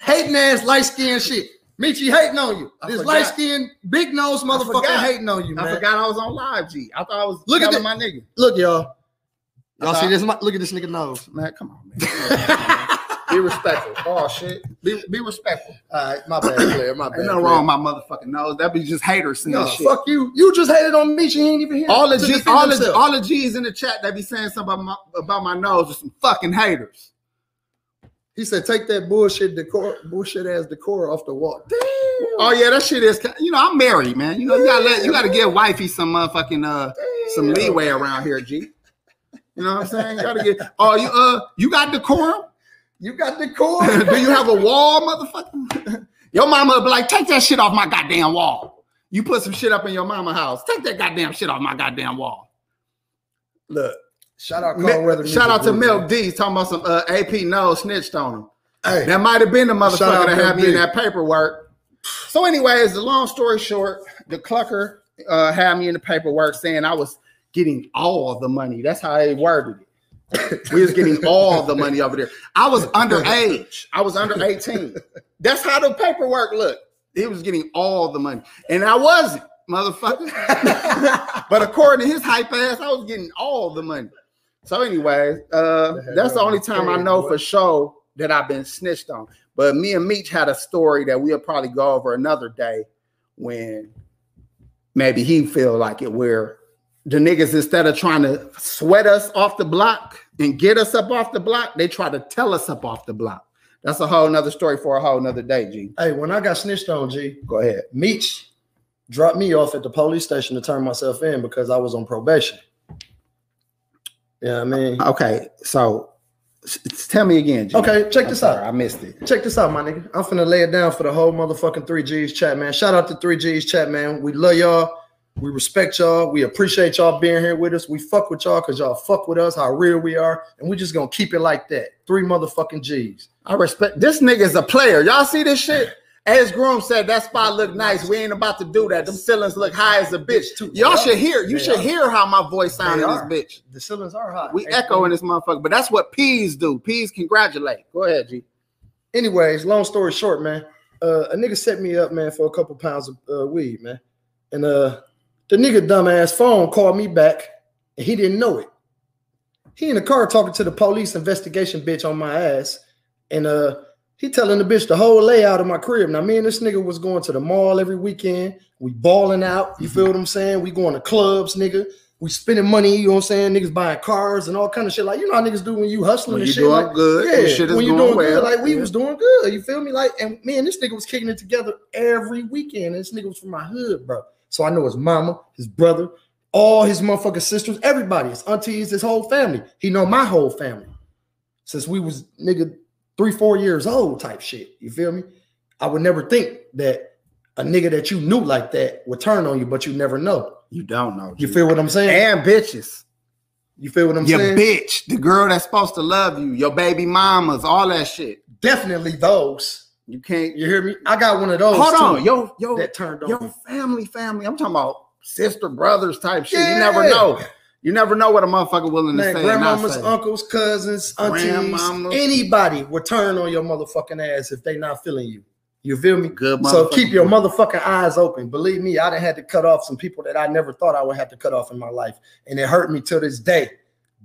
A: Hating ass light skin shit. Michi hating on you.
B: I
A: this light skin, big nose motherfucker hating on you, man.
B: I forgot I was on live, G. I thought I was
A: Look at the-
B: my nigga.
A: Look, y'all. Y'all see this? Look at this nigga nose.
B: Man, come on, man. [LAUGHS] be respectful. Oh shit. Be, be respectful.
A: All right, my bad, player. My bad.
B: Ain't nothing wrong with my motherfucking nose. That be just haters saying
A: No,
B: shit.
A: fuck you. You just hated on me. He ain't even here.
B: all the G, all the all the G's in the chat that be saying something about my, about my nose are some fucking haters.
A: He said, "Take that bullshit decor, bullshit ass decor off the wall." Damn.
B: Oh yeah, that shit is. You know, I'm married, man. You know, you gotta let you gotta give wifey some motherfucking uh some leeway around here, G. You know what I'm saying? You gotta get. Oh, you uh, you got decorum?
A: You got decor. [LAUGHS]
B: Do you have a wall, motherfucker? [LAUGHS] Your mama would be like, take that shit off my goddamn wall. You put some shit up in your mama house. Take that goddamn shit off my goddamn wall. Look,
A: Shout out, Cold Weather.
B: shout out to Milk D talking about some uh, AP no snitched on him.
A: Hey,
B: That might have been the motherfucker that had me in that paperwork. So, anyways, the long story short, the clucker uh, had me in the paperwork saying I was getting all the money. That's how they worded it. We was getting all the money over there. I was underage. I was under 18. That's how the paperwork looked. He was getting all the money. And I wasn't, motherfucker. [LAUGHS] but according to his hype ass, I was getting all the money. So, anyway, uh, that's the only time I know for sure that I've been snitched on. But me and Meech had a story that we'll probably go over another day when maybe he feel like it where the niggas instead of trying to sweat us off the block and get us up off the block, they try to tell us up off the block. That's a whole nother story for a whole nother day, G.
A: Hey, when I got snitched on, G,
B: Go ahead.
A: Meech dropped me off at the police station to turn myself in because I was on probation. Yeah, I mean,
B: Okay, so tell me again, G.
A: okay, check
B: I'm
A: this
B: sorry,
A: out.
B: I missed it.
A: Check this out, my nigga. I'm finna lay it down for the whole motherfucking 3Gs chat, man. Shout out to 3Gs chat, man. We love y'all. We respect y'all. We appreciate y'all being here with us. We fuck with y'all because y'all fuck with us, how real we are. And we just gonna keep it like that. Three motherfucking G's.
B: I respect this nigga's a player. Y'all see this shit? As Groom said, that spot look nice. We ain't about to do that. Them ceilings look high as a bitch. Too. Y'all should hear. You
A: They
B: should
A: are.
B: hear how my voice sound
A: They
B: in this bitch.
A: The ceilings are hot.
B: We echo in this motherfucker, but that's what peas do. Peas congratulate. Go ahead, G.
A: anyways, long story short, man, uh, a nigga set me up, man, for a couple pounds of uh, weed, man. And uh, the nigga dumbass phone called me back, and he didn't know it. He in the car talking to the police investigation bitch on my ass, and uh, he telling the bitch the whole layout of my crib. Now, me and this nigga was going to the mall every weekend. We balling out. You feel what I'm saying? We going to clubs, nigga. We spending money. You know what I'm saying? Niggas buying cars and all kind of shit. Like you know how niggas do when you hustling
B: When
A: and
B: you
A: shit.
B: doing
A: like,
B: good,
A: yeah,
B: shit is
A: when you doing
B: well.
A: good, like we
B: Yeah.
A: was doing good. You feel me? Like, and me and this nigga was kicking it together every weekend. And this nigga was from my hood, bro. So I know his mama, his brother, all his motherfucking sisters, everybody, his aunties, his whole family. He know my whole family since we was nigga three, four years old, type shit. You feel me? I would never think that a nigga that you knew like that would turn on you, but you never know.
B: You don't know.
A: You feel what I'm saying?
B: and bitches.
A: You feel what I'm
B: Your
A: saying?
B: Your bitch, the girl that's supposed to love you, your baby mamas, all that shit.
A: Definitely those.
B: You can't.
A: You hear me? I got one of those.
B: Hold on, yo, yo,
A: that turned on.
B: yo, family, family. I'm talking about sister, brothers type shit.
A: Yeah.
B: You never know. You never know what a motherfucker willing to say.
A: grandmamas,
B: say.
A: uncles, cousins, aunties,
B: Grandmamas.
A: anybody will turn on your motherfucking ass if they not feeling you. You feel me?
B: Good
A: So keep your motherfucking eyes open. Believe me, I done had to cut off some people that I never thought I would have to cut off in my life, and it hurt me to this day.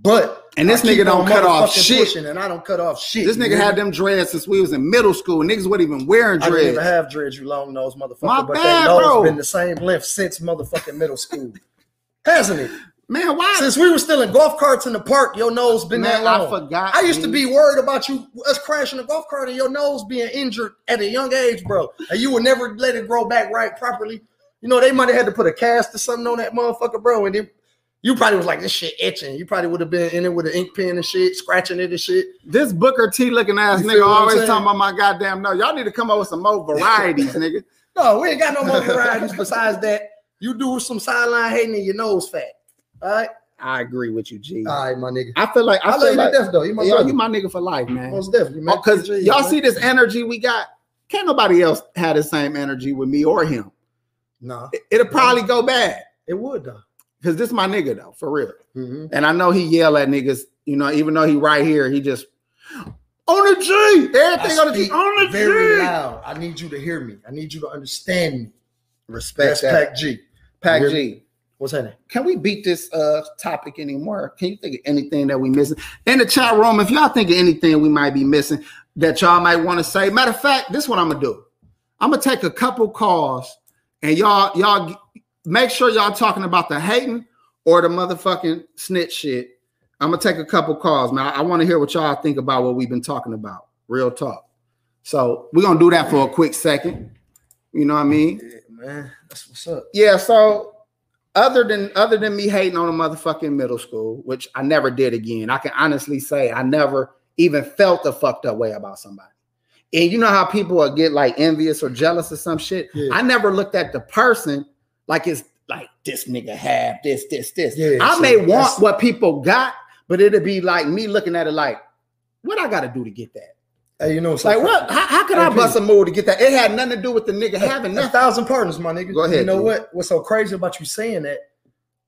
A: But
B: And this nigga don't cut off shit.
A: and I don't cut off shit.
B: This nigga had them dreads since we was in middle school. Niggas wasn't even wearing dreads.
A: I didn't even have dreads, you long nose motherfucker.
B: My
A: but
B: bad,
A: they nose
B: bro.
A: been the same length since motherfucking middle school, hasn't it?
B: Man, why?
A: Since we were still in golf carts in the park, your nose been
B: Man,
A: that
B: I forgot.
A: I used to be worried about you us crashing a golf cart and your nose being injured at a young age, bro. And you would never let it grow back right properly. You know, they might have had to put a cast or something on that motherfucker, bro. And then you probably was like, this shit itching. You probably would have been in it with an ink pen and shit, scratching it and shit.
B: This Booker T looking ass nigga
A: feel
B: always talking about my goddamn no. Y'all need to come up with some more varieties, [LAUGHS] nigga.
A: No, we ain't got no more varieties besides that. You do some sideline hating and your nose fat. All right.
B: I agree with you, G.
A: All right, my nigga.
B: I feel like I,
A: I, love you
B: like
A: to death, though. You my
B: yo, you my nigga for life, man.
A: Most definitely, man.
B: Oh, because
A: Jeez,
B: y'all
A: man.
B: see this energy we got. Can't nobody else have the same energy with me or him.
A: Nah,
B: It- It'll probably go bad.
A: it would, though.
B: Cause this my nigga though, for real.
A: Mhm.
B: And I know he yell at niggas, you know, even though he right here, he just on the G. Everything on the G. On the
A: very
B: G.
A: loud. I need you to hear me. I need you to understand me.
B: Respect
A: That's. Pac G.
B: Pac G.
A: What's happening?
B: Can we beat this uh topic anymore? Can you think of anything that we missing? In the chat room, if y'all think of anything we might be missing that y'all might want to say. Matter of fact, this is what I'm gonna do. I'm gonna take a couple calls and y'all, y'all make sure y'all talking about the hating or the motherfucking snitch shit. I'm gonna take a couple calls, man. I, want to hear what y'all think about what we've been talking about. Real talk. So we're gonna do that for a quick second. You know what I mean?
A: Yeah, man. That's what's up.
B: Yeah, so other than other than me hating on a motherfucking middle school, which I never did again, I can honestly say I never even felt a fucked up way about somebody. And you know how people will get like envious or jealous or some shit?
A: Yeah.
B: I never looked at the person like it's like this nigga have this, this, this.
A: Yeah,
B: I
A: so
B: may want what people got, but it'd be like me looking at it like, what I gotta do to get that?
A: Hey, you know,
B: It's like what? How, how could I bust a move to get that? It had nothing to do with the nigga having
A: A thousand partners, my nigga.
B: Go ahead,
A: You know
B: G.
A: what? What's so crazy about you saying that?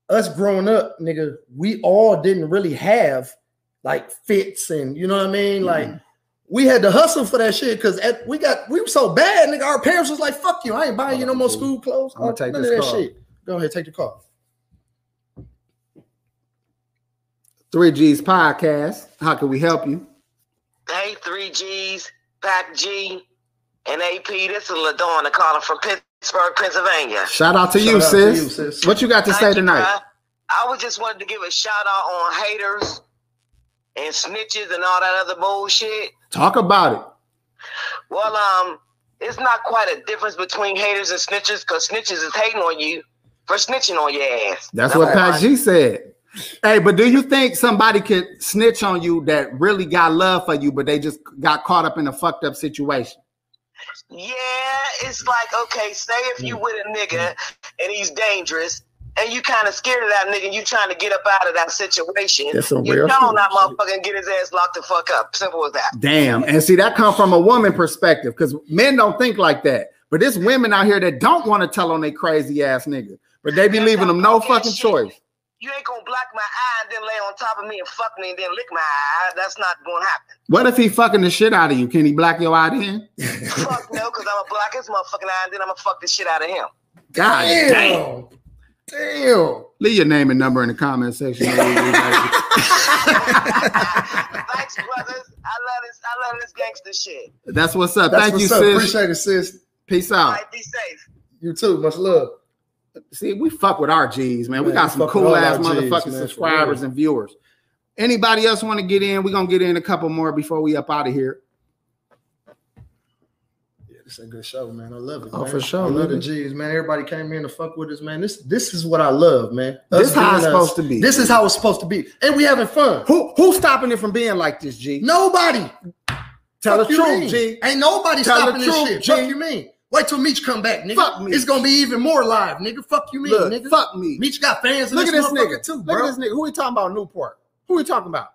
A: Us growing up, nigga, we all didn't really have like fits and you know what I mean? Like mm-hmm. We had to hustle for that shit because we got we were so bad, nigga. Our parents was like, "Fuck you, I ain't buying you no more school clothes."
B: I'm gonna take
A: None
B: this
A: of that
B: call.
A: shit. Go ahead, take the call.
B: Three G's podcast. How can we help you?
C: Hey, 3Gs, Pac G, and AP. This is LaDonna calling from Pittsburgh, Pennsylvania.
B: Shout out to,
A: Shout
B: you,
A: out to
B: sis.
A: you, sis.
B: What you got to say
C: Thank you,
B: tonight?
C: bruh. I was just wanted to give a shout out on haters and snitches and all that other bullshit.
B: Talk about it.
C: Well, um, it's not quite a difference between haters and snitches because snitches is hating on you for snitching on your ass.
B: That's what Pac G said. Hey, but do you think somebody could snitch on you that really got love for you, but they just got caught up in a fucked up situation?
C: Yeah, it's like okay, say if
B: Mm.
C: you with a nigga and he's dangerous, and you kind of scared of that nigga, you trying to get up out of that situation.
B: That's some
C: you
B: real
C: know that
B: shit.
C: motherfucker get his ass locked the fuck up. Simple as that.
B: Damn. And see, that come from a woman perspective because men don't think like that. But there's women out here that don't want to tell on their crazy ass nigga, but they be leaving them no fucking
C: shit.
B: choice.
C: You ain't gonna block my eye and then lay on top of me and fuck me and then lick my eye. That's not gonna happen.
B: What if he fucking the shit out of you? Can he block your eye then?
C: fuck no, because I'm gonna black his motherfucking eye and then I'm gonna fuck the shit out of him.
B: God damn.
A: Damn. Damn.
B: Leave your name and number in the comment section. [LAUGHS]
C: Thanks, brothers. I love this. I love this gangster shit.
B: That's what's up.
A: That's
B: Thank you,
A: what's up.
B: sis.
A: Appreciate it, sis.
B: Peace out.
C: right, be safe.
A: You too. Much love.
B: See, we fuck with our G's, man. We got
A: we
B: some cool ass
A: our Gs,
B: motherfucking subscribers and viewers. Anybody else want to get in? We're gonna get in a couple more before we up out of here.
A: Is a good show, man. I love it.
B: Oh,
A: man.
B: for sure,
A: I love the
B: man.
A: G's, man. Everybody came in to fuck with us, man. This this is what I love, man.
B: This
A: Us
B: how it's
A: us.
B: supposed to be.
A: This is how it's supposed to be, and we having fun.
B: Who who's stopping it from being like this, G?
A: Nobody.
B: Tell
A: Fuck
B: the truth,
A: mean?
B: G.
A: Ain't nobody
B: Tell
A: stopping this
B: truth,
A: shit.
B: G.
A: Fuck you mean? Wait till Meech come back, nigga.
B: Fuck me.
A: It's gonna be even more live, nigga. Fuck you mean,
B: Look,
A: nigga.
B: fuck me.
A: Meech got fans in
B: Look at
A: this
B: nigga
A: too,
B: Look
A: bro.
B: at this nigga. Who he talking about? Newport. Who he talking about?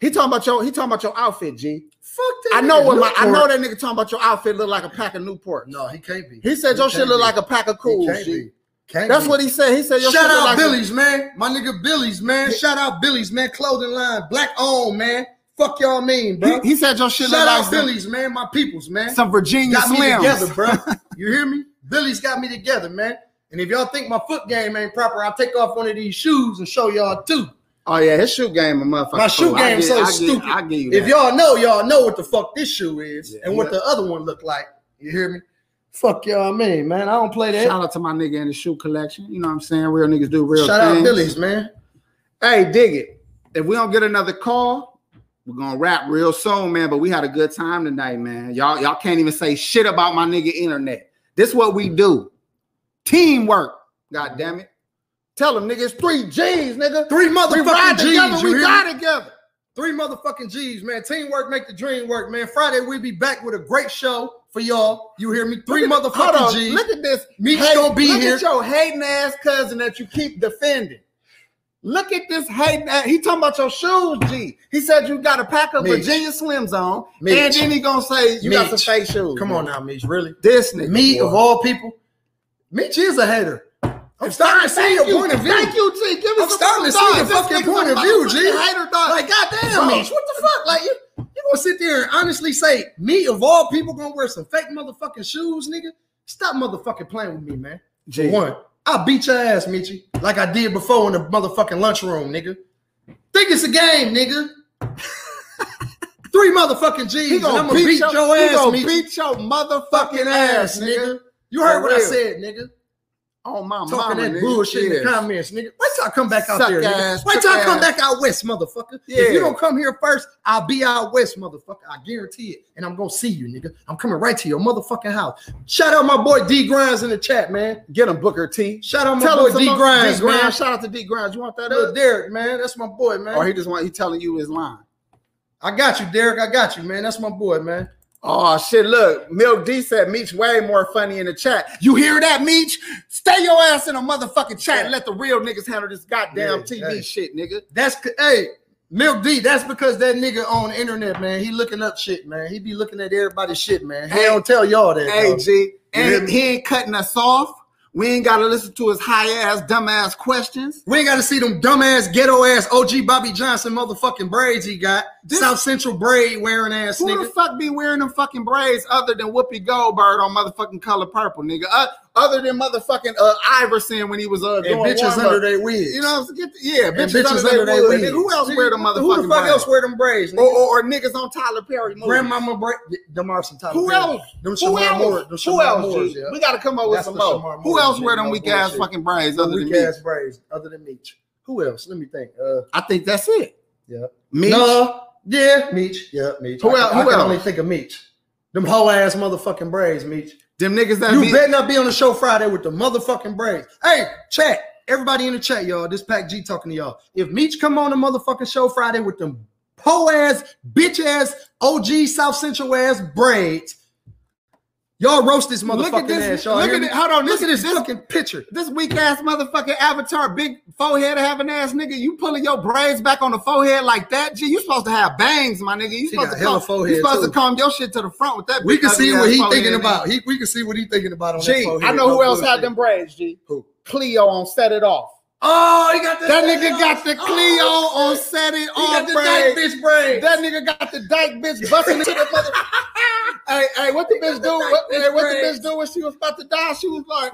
B: He talking about your. He talking about your outfit, G.
A: Fuck that.
B: I know what my. I know that nigga talking about your outfit look like a pack of Newport.
A: No, he can't be.
B: He said your shit look
A: be.
B: like a pack of cool.
A: can't
B: G.
A: be. Can't
B: That's
A: be.
B: what he said. He said your
A: Shout
B: shit
A: out
B: like a-
A: Billy's, man. My nigga Billy's, man. Shout out Billy's, man. Clothing line, black owned, man. Fuck y'all mean, bro.
B: He, he said your shit
A: Shout
B: look
A: out
B: like
A: Billy's, man. My peoples, man.
B: some Virginia
A: got me
B: Slims.
A: together, bro. [LAUGHS] You hear me? Billy's got me together, man. And if y'all think my foot game ain't proper, I'll take off one of these shoes and show y'all too.
B: Oh yeah, his shoe game, a motherfucker.
A: My shoe
B: oh, cool.
A: Game
B: get-
A: so
B: I get-
A: stupid.
B: I give you
A: If y'all know, y'all know what the fuck this shoe is
B: Yeah,
A: and what
B: yeah.
A: the other one look like. You hear me? Fuck y'all mean, man. I don't play that.
B: Shout out to my nigga in the shoe collection. You know what I'm saying? Real niggas do real
A: Shout
B: things.
A: out Billy's, man.
B: Hey, dig it. If we don't get another call, we're gonna wrap real soon, man. But we had a good time tonight, man. Y'all, y'all can't even say shit about my nigga internet. This what we do. Teamwork. God damn it. Tell them it's three G's, nigga.
A: Three motherfucking We
B: ride
A: G's.
B: together, we die together.
A: Three motherfucking G's, man. Teamwork make the dream work, man. Friday we'll be back with a great show for y'all. You hear me? Three
B: Look at-
A: motherfucking G's.
B: Look at this.
A: Meech
B: hate-
A: gonna be
B: look
A: here.
B: at your hating ass cousin that you keep defending. Look at this hating ass. He talking about your shoes, G. He said you got a pack of
A: Meech.
B: Virginia Slims on,
A: Meech.
B: and then he gonna say you got some fake shoes.
A: Come on now, Meech. Really?
B: This nigga.
A: Me
B: boy.
A: of all people, Meech is a hater. I'm starting to see your
B: you.
A: point of view.
B: Thank you, G. Give me
A: I'm
B: some
A: starting to see your fucking point of view, G.
B: Hater dog.
A: Like, goddamn. Meech, what the fuck? Like, you, you gonna sit there and honestly say, me of all people gonna wear some fake motherfucking shoes, nigga? Stop motherfucking playing with me, man.
B: G.
A: One, I'll beat your ass, Michi, like I did before in the motherfucking lunchroom, nigga. Think it's a game, nigga. [LAUGHS] Three motherfucking G's,
B: He gonna
A: I'm gonna beat, your,
B: he
A: ass,
B: gonna
A: Michi.
B: beat your motherfucking
A: ass, nigga. You heard what I said, nigga.
B: Oh my
A: Talking
B: mama,
A: that
B: nigga.
A: bullshit in the comments, nigga. Wait till I come back out
B: Suck
A: there,
B: ass,
A: nigga. Wait till I come back out west, motherfucker.
B: Yeah.
A: If you don't come here first, I'll be out west, motherfucker. I guarantee it. And I'm gonna see you, nigga. I'm coming right to your motherfucking house. Shout out my boy D Grinds in the chat, man.
B: Get him, Booker T.
A: Shout out my
B: Tell
A: boy D Grinds,
B: D Grimes.
A: man.
B: Shout out to D Grimes. You want that
A: Little
B: up?
A: Derek, man. That's my boy, man.
B: Or he just want he telling you his line.
A: I got you, Derek. I got you, man. That's my boy, man.
B: Oh shit! Look, Milk D said Meech way more funny in the chat. You hear that, Meech? Stay your ass in a motherfucking chat and let the real niggas handle this goddamn
A: Yeah,
B: TV
A: hey.
B: shit, nigga.
A: That's hey, Milk D. That's because that nigga on the internet, man. He looking up shit, man. He be looking at everybody's shit, man. He
B: Hey.
A: don't tell y'all that.
B: Hey,
A: though.
B: G, and he ain't cutting us off. We ain't gotta listen to his high ass, dumb ass questions.
A: We ain't got to see them dumb ass, ghetto ass OG Bobby Johnson motherfucking braids he got.
B: This-
A: South Central braid wearing ass
B: Who
A: nigga.
B: the fuck be wearing them fucking braids other than Whoopi Goldberg on motherfucking color purple, nigga? Uh, other than motherfucking uh, Iverson when he was uh,
A: and
B: doing
A: bitches
B: warm-up.
A: under their wigs.
B: You know, what I'm saying? Yeah,
A: And
B: bitches, under, their wigs. Who else wear them motherfucking
A: Who the fuck
B: braids?
A: else wear them braids?
B: Or, or, or niggas on Tyler Perry movies.
A: Grandmama braid. Them are some Tyler
B: Who
A: Perry.
B: else?
A: Them
B: Who else?
A: Moore. Them
B: Who else?
A: Moores, yeah.
B: We got to come up with
A: That's
B: some more. Who else wear them weak ass fucking braids other than
A: weak
B: me?
A: ass braids other than Meech. Who else? Let me think. Uh,
B: I think that's it.
A: yeah.
B: Me.
A: No. Yeah, Meech. Yeah, Meech.
B: Who
A: I,
B: else-
A: I
B: who
A: can
B: else?
A: only think of Meech. Them whole ass motherfucking braids, Meech.
B: Them niggas that
A: You
B: be,
A: better not be on the show Friday with the motherfucking braids. Hey, chat. Everybody in the chat, y'all. This Pac G talking to y'all. If Meech come on the motherfucking show Friday with them po ass, bitch ass, OG South Central ass braids, y'all roast this
B: Look at this.
A: ass. Y'all
B: Look at it. Hold on.
A: Look at this
B: this
A: fucking picture.
B: this weak ass motherfucking avatar, big forehead having ass nigga. You pulling your braids back on the forehead like that? Gee, you supposed to have bangs, my nigga. You supposed to
A: hella
B: comb,
A: forehead,
B: you supposed
A: too.
B: to comb your shit to the front with that.
A: We can see what he thinking about. He, we can see what he thinking about on that
B: Gee,
A: forehead.
B: I know who else had them braids. G.
A: Who?
B: Cleo on set it off.
A: Oh, he got the,
B: That nigga got the
A: Oh,
B: Cleo oh,
A: on
B: set it
A: He
B: off
A: got the
B: braids.
A: dyke bitch braids.
B: That nigga got the dyke bitch busting into the mother. [LAUGHS] hey, hey, what the
A: He
B: bitch do? What,
A: bitch
B: hey, what the bitch do when she was about to die? She was like,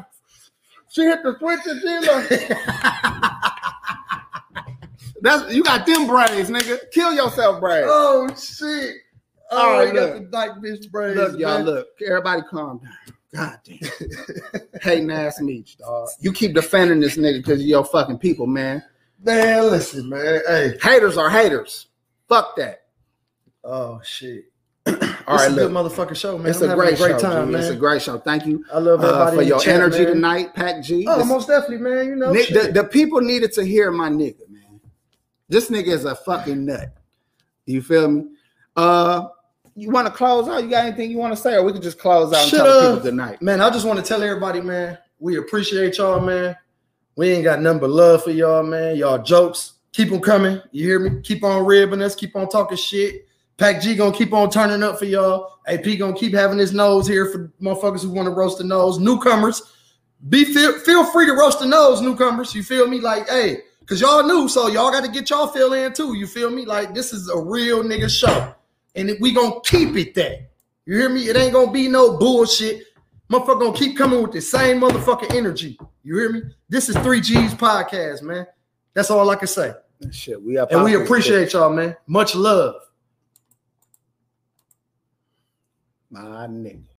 B: she hit the switch and she like, [LAUGHS] that's you got them braids, nigga. Kill yourself, braids.
A: oh shit. Oh,
B: All right,
A: got
B: look.
A: the dyke bitch braids.
B: look, y'all,
A: man.
B: look. Everybody calm down. God damn. [LAUGHS] Hating ass meat, dog. You keep defending this nigga because you're fucking people, man.
A: Man, listen, man. Hey.
B: Haters are haters. Fuck that.
A: Oh shit. [CLEARS THROAT]
B: All
A: It's
B: right,
A: a good
B: look.
A: motherfucking show, man.
B: It's
A: I'm
B: a
A: having
B: great, show,
A: time,
B: G.
A: man.
B: It's a great show. Thank you
A: I love
B: uh,
A: everybody
B: for your
A: chat,
B: energy
A: man.
B: tonight, Pac G.
A: Oh,
B: This-
A: most definitely, man. You know,
B: the, the people needed to hear my nigga, man. This nigga is a fucking nut. You feel me? Uh, you want to close out? You got anything you want to say, or we can just close out and
A: Shut
B: tell
A: up.
B: people good night?
A: man, I just want to tell everybody, man, we appreciate y'all, man. We ain't got nothing but love for y'all, man. Y'all jokes, keep them coming. You hear me? Keep on ribbing us, keep on talking shit. Pac G gonna keep on turning up for y'all. AP gonna keep having his nose here for motherfuckers who want to roast the nose. Newcomers, be feel, feel free to roast the nose, newcomers. You feel me? Like, hey, cause y'all new, so y'all got to get y'all feel in too. You feel me? Like, this is a real nigga show, and we gonna keep it that. You hear me? It ain't gonna be no bullshit. Motherfucker gonna keep coming with the same motherfucking energy. You hear me? This is 3G's podcast, man. That's all I can say.
B: Shit, we
A: And we appreciate y'all, man. Much love.
B: my nigga.